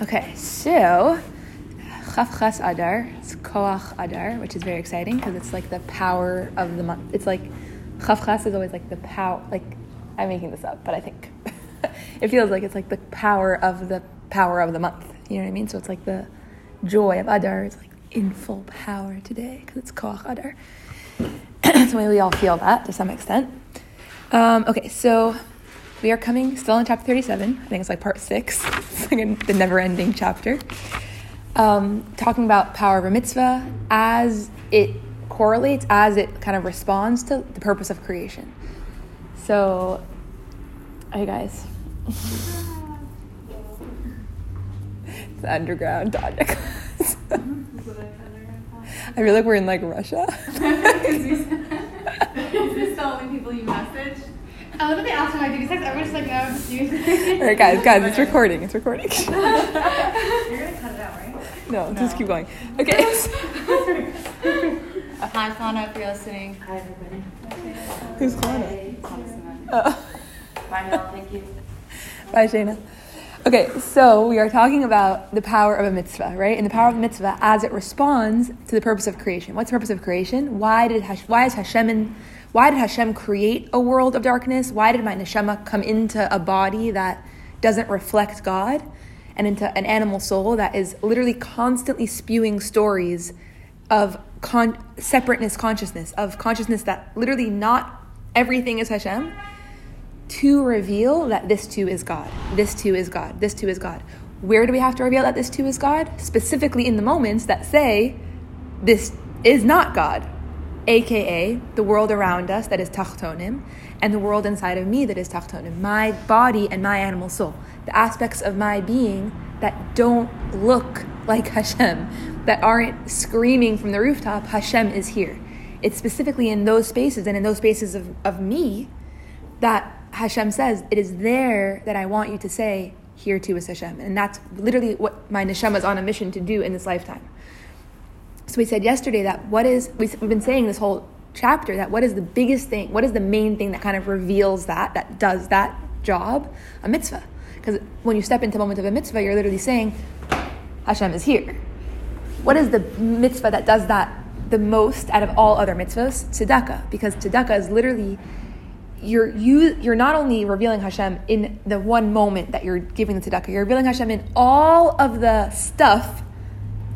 Okay, so Chaf Adar, it's Koach Adar, which is very exciting because it's like the power of the month. It's like Chaf is always like the power, like I'm making this up, but I think it feels like it's like the power of the power of the month. You know what I mean? So it's like the joy of Adar is like in full power today because it's Koach Adar. so maybe we all feel that to some extent. Um, okay, so we are coming still in chapter 37. I think it's like part six. It's like the never ending chapter. Um, talking about power of a mitzvah as it correlates, as it kind of responds to the purpose of creation. So, hey guys. the underground Tanya class. I feel like we're in like Russia. Is this the only people you message? I love that they asked my duty sex. Everyone's just like, no, I'm just you. All right, guys, guys, it's recording. It's recording. You're gonna cut it out, right? no, just keep going. Okay. Hi, Fauna, if you're listening. Hi, everybody. Who's Connor? Awesome. Oh. Bye, Mel. Thank you. Bye, Shayna. Okay, so we are talking about the power of a mitzvah, right? And the power of a mitzvah as it responds to the purpose of creation. What's the purpose of creation? Why did Hash- why is Hashem in, why did Hashem create a world of darkness? Why did my neshama come into a body that doesn't reflect God and into an animal soul that is literally constantly spewing stories of con- separateness consciousness, of consciousness that literally not everything is Hashem, to reveal that this too is God. This too is God. This too is God. Where do we have to reveal that this too is God? Specifically in the moments that say this is not God, aka the world around us that is tachtonim, and the world inside of me that is tachtonim, my body and my animal soul, the aspects of my being that don't look like Hashem, that aren't screaming from the rooftop, Hashem is here. It's specifically in those spaces and in those spaces of, of me that Hashem says, it is there that I want you to say, here too is Hashem. And that's literally what my neshama is on a mission to do in this lifetime. So we said yesterday that what is, we've been saying this whole chapter, that what is the biggest thing, what is the main thing that kind of reveals that, that does that job? A mitzvah. Because when you step into a moment of a mitzvah, you're literally saying, Hashem is here. What is the mitzvah that does that the most out of all other mitzvahs? Tzedakah. Because tzedakah is literally you're you you're not only revealing Hashem in the one moment that you're giving the tzedakah, you're revealing Hashem in all of the stuff,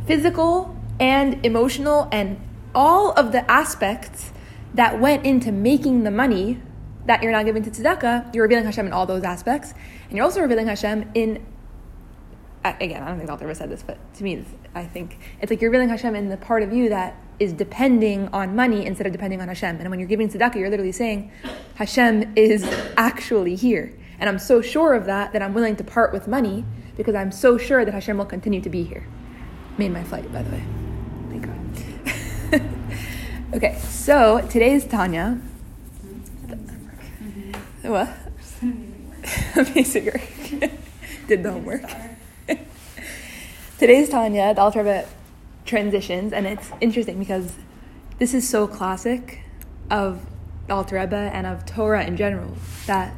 physical and emotional, and all of the aspects that went into making the money that you're not giving to tzedakah. You're revealing Hashem in all those aspects, and you're also revealing Hashem in. Again, I don't think I've ever said this, but to me, I think it's like you're revealing Hashem in the part of you that is depending on money instead of depending on Hashem. And when you're giving tzedakah, you're literally saying, Hashem is actually here. And I'm so sure of that that I'm willing to part with money because I'm so sure that Hashem will continue to be here. Made my flight, by the way. Okay, so today is Tanya. What? Amazing work. Did the homework. today's Tanya, the Alter Rebbe transitions, and it's interesting because this is so classic of Alter Rebbe and of Torah in general that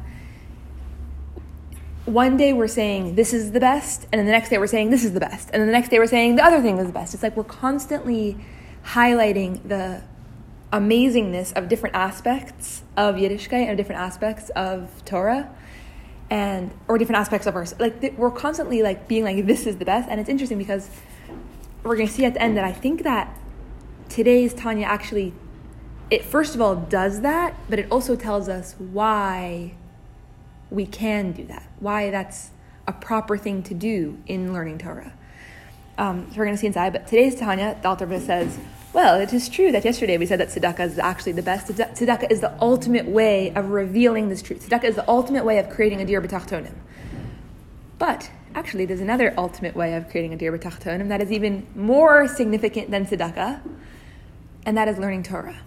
one day we're saying this is the best, and then the next day we're saying this is the best, and then the next day we're saying the other thing is the best. It's like we're constantly highlighting the amazingness of different aspects of Yiddishkeit and different aspects of Torah and or different aspects of our like we're constantly like being like this is the best and it's interesting because we're going to see at the end that I think that today's Tanya actually, it first of all does that, but it also tells us why we can do that, why that's a proper thing to do in learning Torah. Um, so we're going to see inside, but today's Tanya, the Rebbe says, well, it is true that yesterday we said that tzedakah is actually the best. Tzedakah is the ultimate way of revealing this truth. Tzedakah is the ultimate way of creating a dir b'tachtonim. But actually, there's another ultimate way of creating a dir b'tachtonim that is even more significant than tzedakah, and that is learning Torah.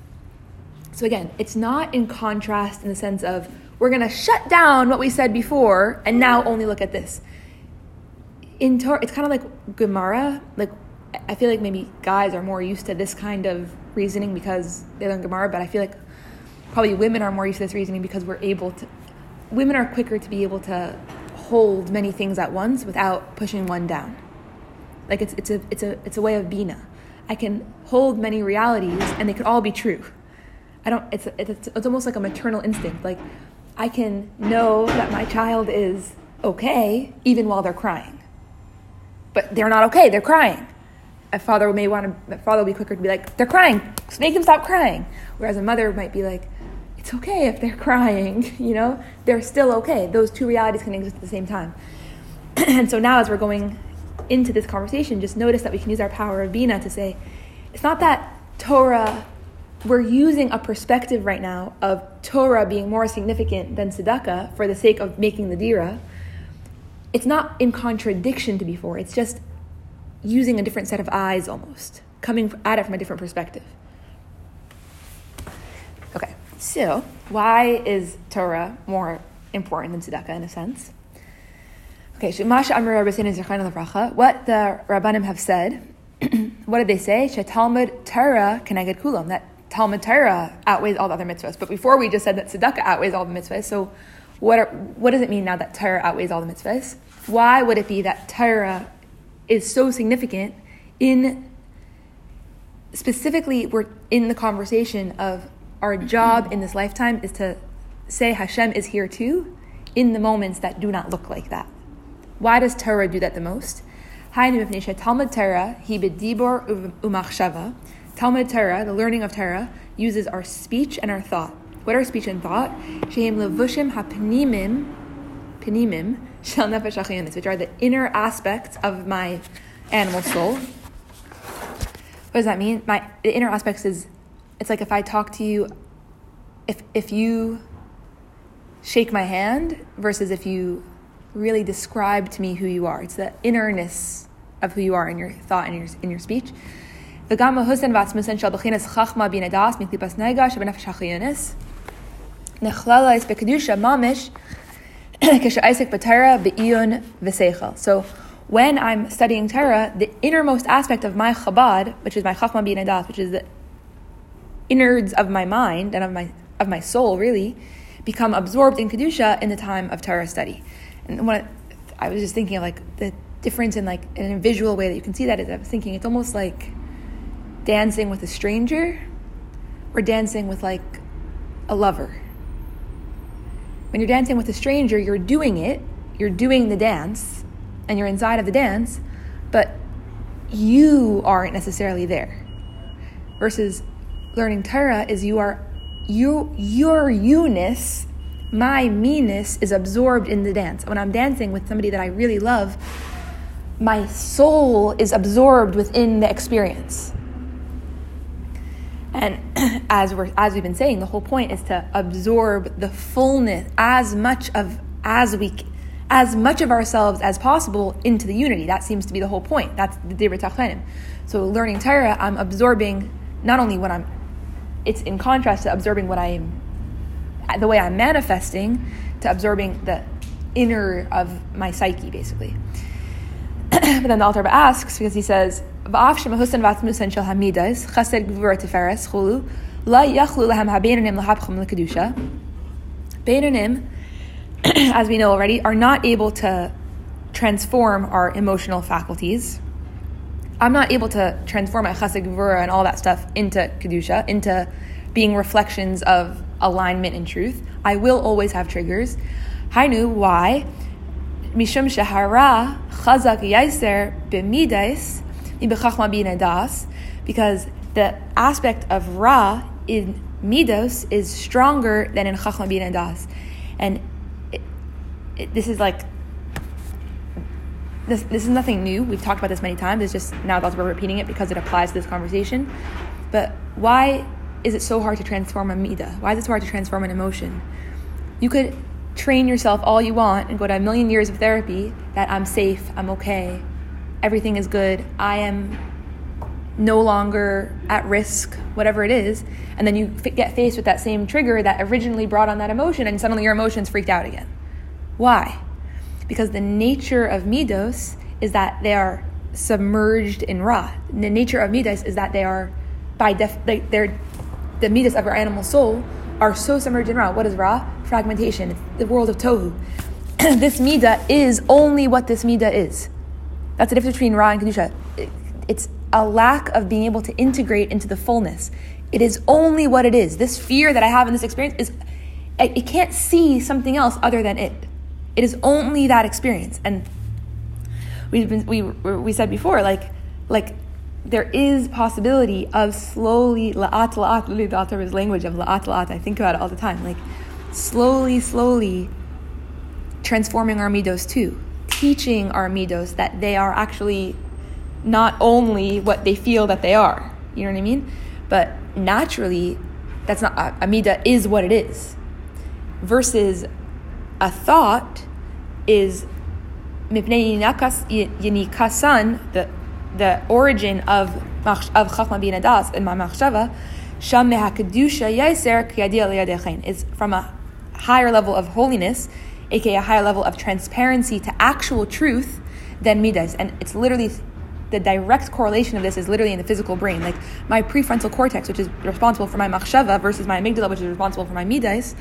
So again, it's not in contrast in the sense of we're going to shut down what we said before and now only look at this. In Torah, it's kind of like Gemara. Like I feel like maybe guys are more used to this kind of reasoning because they learn Gemara, but I feel like probably women are more used to this reasoning because we're able to. Women are quicker to be able to hold many things at once without pushing one down. Like it's, it's, a, it's, a, it's a way of bina. I can hold many realities and they could all be true. I don't, it's, it's, it's almost like a maternal instinct. Like I can know that my child is okay even while they're crying. But they're not okay, they're crying. A father may want to, a father will be quicker to be like, they're crying, make them stop crying. Whereas a mother might be like, it's okay if they're crying, you know, they're still okay. Those two realities can exist at the same time. and so now, as we're going into this conversation, just notice that we can use our power of Bina to say, it's not that Torah, we're using a perspective right now of Torah being more significant than tzedakah for the sake of making the dira. It's not in contradiction to before, it's just using a different set of eyes almost, coming at it from a different perspective. Okay. So, why is Torah more important than tzedakah in a sense? Okay, what the Rabbanim have said, what did they say? Talmud Torah keneged kulam, that Talmud Torah outweighs all the other mitzvahs. But before we just said that tzedakah outweighs all the mitzvahs, so what, are, what does it mean now that Torah outweighs all the mitzvahs? Why would it be that Torah is so significant in specifically we're in the conversation of our job in this lifetime is to say Hashem is here too in the moments that do not look like that. Why does Torah do that the most? Talmud Torah, he bedibor umachshava. Talmud Torah, the learning of Torah, uses our speech and our thought. What are speech and thought? Shehem levushim hapnimim, penimim, shel nefesh which are the inner aspects of my animal soul. What does that mean? My the inner aspects is it's like if I talk to you, if, if you shake my hand versus if you really describe to me who you are. It's the innerness of who you are in your thought and your, in your speech. So when I'm studying Torah, the innermost aspect of my Chabad, which is my Chachma bin which is the innards of my mind and of my of my soul really become absorbed in kedusha in the time of Torah study. And what I was just thinking of like the difference in like in a visual way that you can see that is I was thinking it's almost like dancing with a stranger or dancing with like a lover. When you're dancing with a stranger, you're doing it, you're doing the dance, and you're inside of the dance, but you aren't necessarily there. Versus learning Torah is you are you your you-ness, my me-ness is absorbed in the dance. When I'm dancing with somebody that I really love, my soul is absorbed within the experience. And as we're as we've been saying, the whole point is to absorb the fullness as much of as we as much of ourselves as possible into the unity. That seems to be the whole point. That's the Dibra. So learning Torah, I'm absorbing not only what I'm it's in contrast to absorbing what I am, the way I'm manifesting, to absorbing the inner of my psyche, basically. But then the Alter asks because he says, as we know already, are not able to transform our emotional faculties I'm not able to transform my gevura and all that stuff into kedusha, into being reflections of alignment and truth. I will always have triggers. Hainu, why? Mishum shahara chazak yaiser b'midais ibechachma b'inadas, because the aspect of ra in midos is stronger than in chachma b'inadas, and it, it, this is like this, this is nothing new. We've talked about this many times. It's just now that we're repeating it because it applies to this conversation. But why is it so hard to transform a midah? Why is it so hard to transform an emotion? You could train yourself all you want and go to a million years of therapy that I'm safe, I'm okay, everything is good, I am no longer at risk, whatever it is, and then you f- get faced with that same trigger that originally brought on that emotion, and suddenly your emotions freaked out again. Why? because the nature of midos is that they are submerged in ra. The nature of midos is that they are, by def, they, they're the midos of our animal soul are so submerged in ra. What is ra? Fragmentation. It's the world of tohu. this midah is only what this midah is. That's the difference between Ra and Kedusha. It's a lack of being able to integrate into the fullness. It is only what it is. This fear that I have in this experience is, it can't see something else other than it. It is only that experience. And we've been, we, we said before, like, like there is possibility of slowly, la'at la'at, literally the Alter's language of la'at la'at, I think about it all the time, like slowly, slowly transforming our midos too, teaching our midos that they are actually not only what they feel that they are. You know what I mean? But naturally, that's not a, a midah is what it is. Versus a thought is mipnei yinikasan, the the origin of of chachma bin adas in my machshava, sham mehakadusha yaiser kiyadi aliyadechain is from a higher level of holiness, aka a higher level of transparency to actual truth than midas, and it's literally the direct correlation of this is literally in the physical brain. Like my prefrontal cortex, which is responsible for my machshava, versus my amygdala, which is responsible for my midas,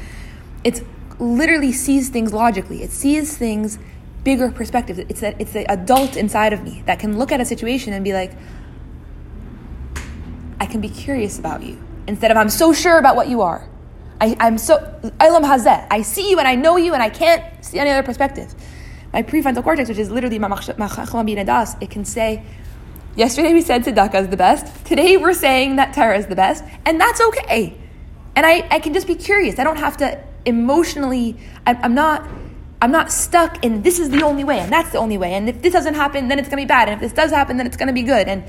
it's literally sees things logically. It sees things bigger perspective. It's that it's the adult inside of me that can look at a situation and be like, I can be curious about you instead of I'm so sure about what you are. I, I'm so. I see you and I know you and I can't see any other perspective. My prefrontal cortex, which is literally adas, it can say, yesterday we said tzedakah is the best. Today we're saying that Torah is the best, and that's okay. And I, I can just be curious. I don't have to emotionally. I, I'm not. I'm not stuck in this is the only way and that's the only way. And if this doesn't happen, then it's gonna be bad. And if this does happen, then it's gonna be good. And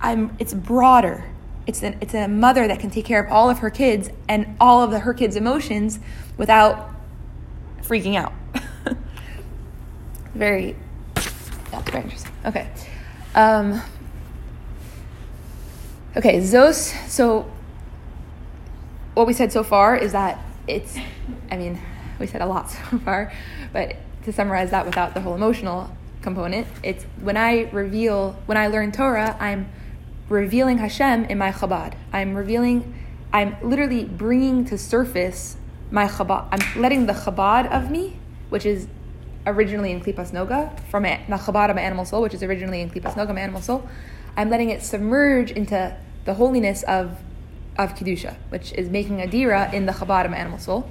I'm. It's broader. It's an, It's a mother that can take care of all of her kids and all of the, her kids' emotions without freaking out. very. That's very interesting. Okay. Um, okay. Zos. So what we said so far is that it's, I mean, we said a lot so far, but to summarize that without the whole emotional component, it's when I reveal, when I learn Torah, I'm revealing Hashem in my Chabad. I'm revealing, I'm literally bringing to surface my Chabad. I'm letting the Chabad of me, which is originally in Klipas Noga, from the Chabad of my animal soul, which is originally in Klipas Noga, my animal soul, I'm letting it submerge into the holiness of of Kedusha, which is making a dira in the Chabad of my animal soul.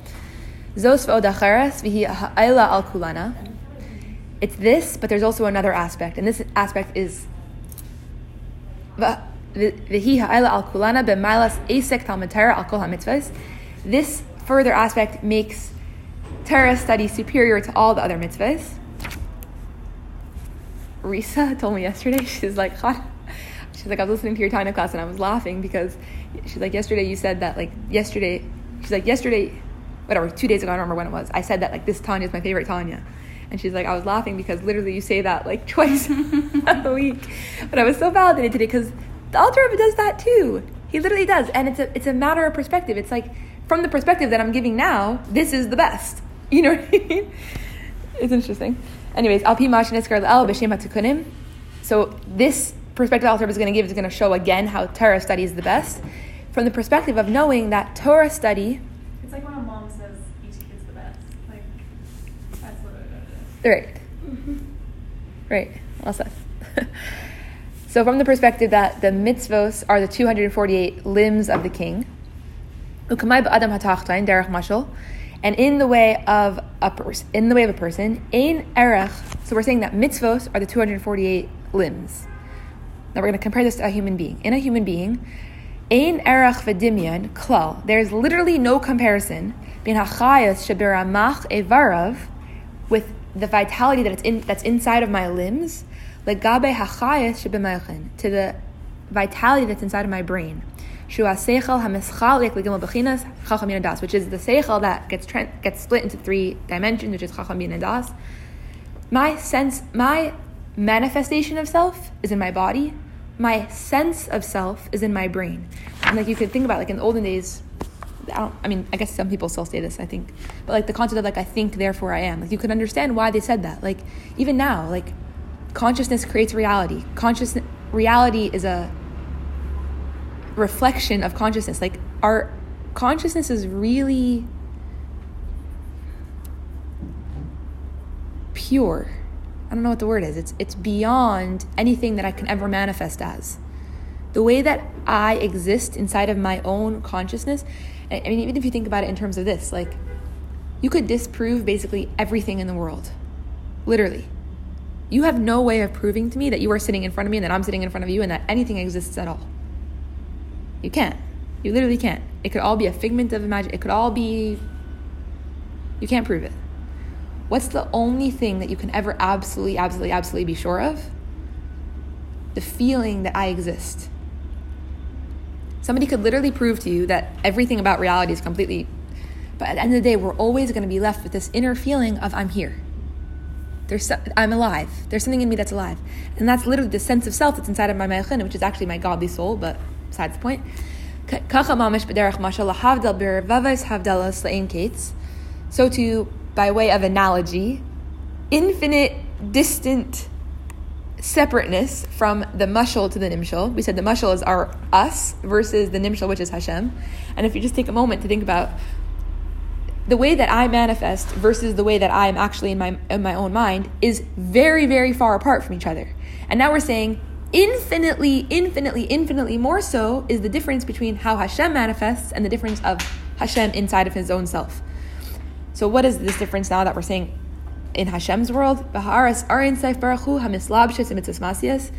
It's this, but there's also another aspect, and this aspect is. This further aspect makes Torah study superior to all the other mitzvahs. Risa told me yesterday, she's like, "Chana, She's like, I was listening to your Tanya class and I was laughing because she's like, yesterday you said that, like, yesterday, she's like, yesterday, whatever, two days ago, I don't remember when it was, I said that, like, this Tanya is my favorite Tanya. And she's like, I was laughing because literally you say that, like, twice a week. But I was so validated today because the Alter Rebbe does that too. He literally does. And it's a, it's a matter of perspective. It's like, from the perspective that I'm giving now, this is the best. You know what I mean? It's interesting. Anyways, Al Pi Mashiniskar El B'Shem HaTikunim. So this perspective Alter is going to give is going to show again how Torah study is the best. From the perspective of knowing that Torah study It's like when a mom says each kid's the best. Like, that's what it is. Right. Right. Well said. so, from the perspective that the mitzvos are the 248 limbs of the king, and in the way of a person, in the way of a person, ein erech. So we're saying that mitzvos are the 248 limbs. Now we're going to compare this to a human being. In a human being, ein erech v'dimyan klal. There's literally no comparison between hachayas shebiramach evarav with the vitality that it's in that's inside of my limbs, legabe to the vitality that's inside of my brain. Shu seichel legimel bechinas chacham das, which is the seichel that gets gets split into three dimensions, which is chacham das. My sense, my manifestation of self is in my body. My sense of self is in my brain. And like you could think about, like in the olden days, I don't. I mean, I guess some people still say this. I think, but like the concept of like I think, therefore I am. Like you could understand why they said that. Like even now, like consciousness creates reality. Conscious reality is a reflection of consciousness. Like our consciousness is really pure. I don't know what the word is. It's it's beyond anything that I can ever manifest as. The way that I exist inside of my own consciousness. I mean, even if you think about it in terms of this, like you could disprove basically everything in the world, literally. You have no way of proving to me that you are sitting in front of me and that I'm sitting in front of you and that anything exists at all. You can't. You literally can't. It could all be a figment of imagination. It could all be. You can't prove it. What's the only thing that you can ever absolutely, absolutely, absolutely be sure of? The feeling that I exist. Somebody could literally prove to you that everything about reality is completely. But at the end of the day, we're always going to be left with this inner feeling of I'm here. There's I'm alive. There's something in me that's alive, and that's literally the sense of self that's inside of my meichin, which is actually my godly soul. But besides the point. So to, by way of analogy, infinite, distant separateness from the mushal to the nimshal. We said the mushal is our us versus the nimshal, which is Hashem. And if you just take a moment to think about the way that I manifest versus the way that I am actually in my in my own mind is very, very far apart from each other. And now we're saying infinitely, infinitely, infinitely more so is the difference between how Hashem manifests and the difference of Hashem inside of his own self. So, what is this difference now that we're saying in Hashem's world? Baharas Arin Saif Barachu Hamislab Mitzvahs Masias.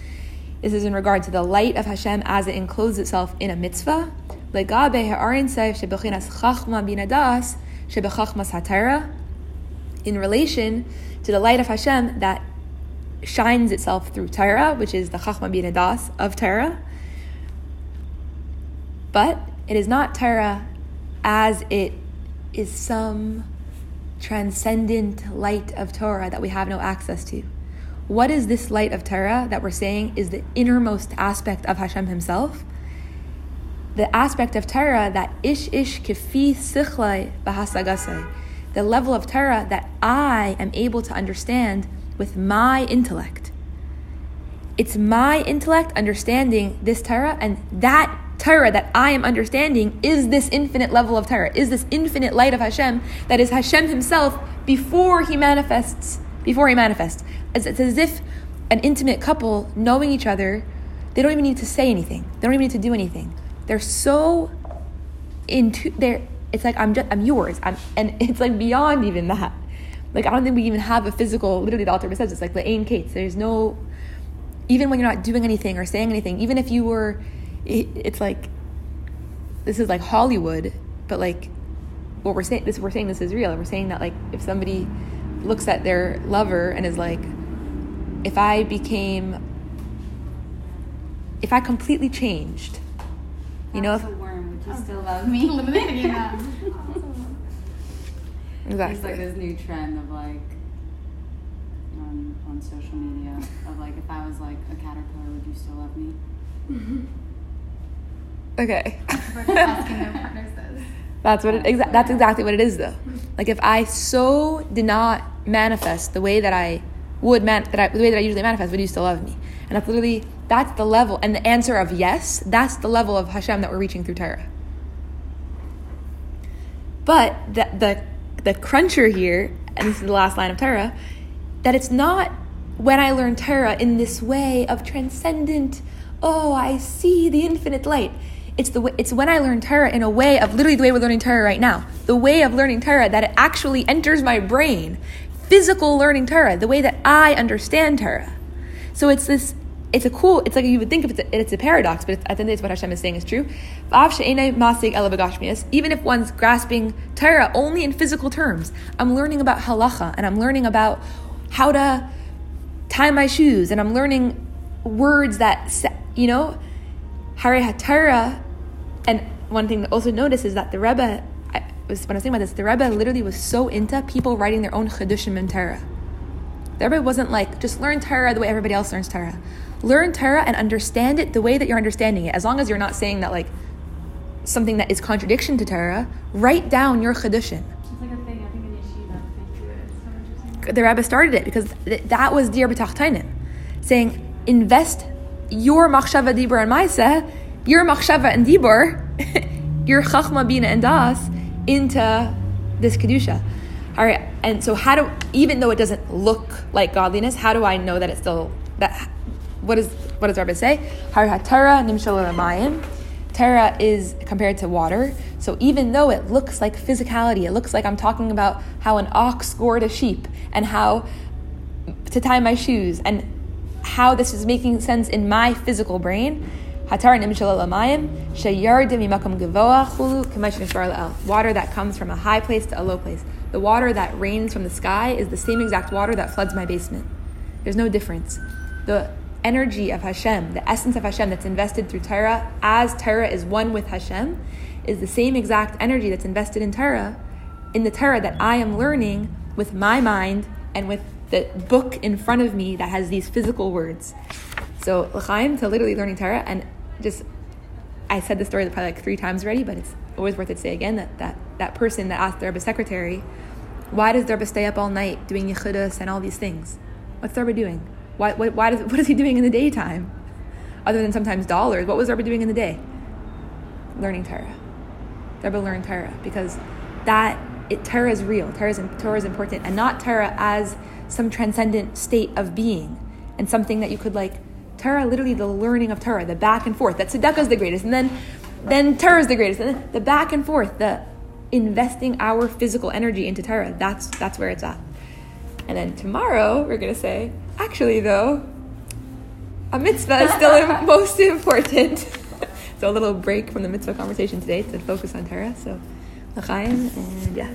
This is in regard to the light of Hashem as it encloses itself in a mitzvah. In relation to the light of Hashem that shines itself through Torah, which is the Chachma Bin Adas of Torah. But it is not Torah as it is some transcendent light of Torah that we have no access to. What is this light of Torah that we're saying is the innermost aspect of Hashem Himself? The aspect of Torah that ish ish kifi sichlai bahasagasai, the level of Torah that I am able to understand with my intellect. It's my intellect understanding this Torah, and that Torah that I am understanding is this infinite level of Torah, is this infinite light of Hashem that is Hashem Himself before He manifests. Before He manifests, it's, it's as if an intimate couple knowing each other, they don't even need to say anything. They don't even need to do anything. They're so into. They're. It's like I'm just. I'm yours. I'm, and it's like beyond even that. Like I don't think we even have a physical. Literally, the author says it's like the ain kates. There's no, even when you're not doing anything or saying anything. Even if you were, it, it's like, this is like Hollywood, but like, what we're saying. This we're saying this is real. We're saying that like if somebody looks at their lover and is like, if I became, if I completely changed, you know, if, a worm, would you still love me? Eliminating that. exactly. It's like this new trend of like on, on social media of like if I was like a caterpillar, would you still love me? Okay. We're just asking their partners this. That's what it, exa- that's exactly what it is though. Like if I so did not manifest the way that I would man that I, the way that I usually manifest, would you still love me? And that's literally that's the level and the answer of yes, that's the level of Hashem that we're reaching through Torah. But the the the cruncher here, and this is the last line of Torah, that it's not when I learn Torah in this way of transcendent, oh, I see the infinite light. It's the way, it's when I learn Torah in a way of literally the way we're learning Torah right now. The way of learning Torah that it actually enters my brain. Physical learning Torah, the way that I understand Torah. So it's this it's a cool, it's like you would think of it, it's a paradox, but it's, at the end of it's what Hashem is saying is true. Even if one's grasping Torah only in physical terms, I'm learning about halacha and I'm learning about how to tie my shoes and I'm learning words that, you know, Hare HaTorah. And one thing to also notice is that the Rebbe, I was, when I was thinking about this, the Rebbe literally was so into people writing their own Chedushim in Torah. The Rebbe wasn't like, just learn Torah the way everybody else learns Torah learn Torah and understand it the way that you're understanding it. As long as you're not saying that like something that is contradiction to Torah, write down your chedushim. It's like a thing, I think in yeshiva, they do it. It's so interesting. The Rebbe started it because th- that was Dir B'Tachtainim, saying invest your machshava dibur and ma'aseh, your machshava and dibur, your chachma bina and das into this kedusha. All right, and so how do even though it doesn't look like godliness, how do I know that it's still that? What is what does Rabbi say? Har haTorah nimshal ramayim. Torah is compared to water. So even though it looks like physicality, it looks like I'm talking about how an ox gored a sheep and how to tie my shoes and how this is making sense in my physical brain. Water that comes from a high place to a low place. The water that rains from the sky is the same exact water that floods my basement. There's no difference. The energy of Hashem, the essence of Hashem that's invested through Torah, as Torah is one with Hashem, is the same exact energy that's invested in Torah, in the Torah that I am learning with my mind and with the book in front of me that has these physical words. So l'chaim to literally learning Torah and just I said the story probably like three times already, but it's always worth it to say again that that, that person that asked Rebbe secretary, why does Rebbe stay up all night doing yechidus and all these things? What's Rebbe doing? Why, why, why does, what is he doing in the daytime? Other than sometimes dollars, what was Rebbe doing in the day? Learning Torah. Rebbe learned Torah because that it, Torah is real. Torah is, Torah is important, and not Torah as some transcendent state of being and something that you could like. Torah, literally the learning of Torah, the back and forth. That tzedakah is the greatest, and then then Torah is the greatest, and then the back and forth, the investing our physical energy into Torah. That's that's where it's at. And then tomorrow we're gonna say, actually though, a mitzvah is still most important. so a little break from the mitzvah conversation today to focus on Torah. So, l'chaim, and yeah.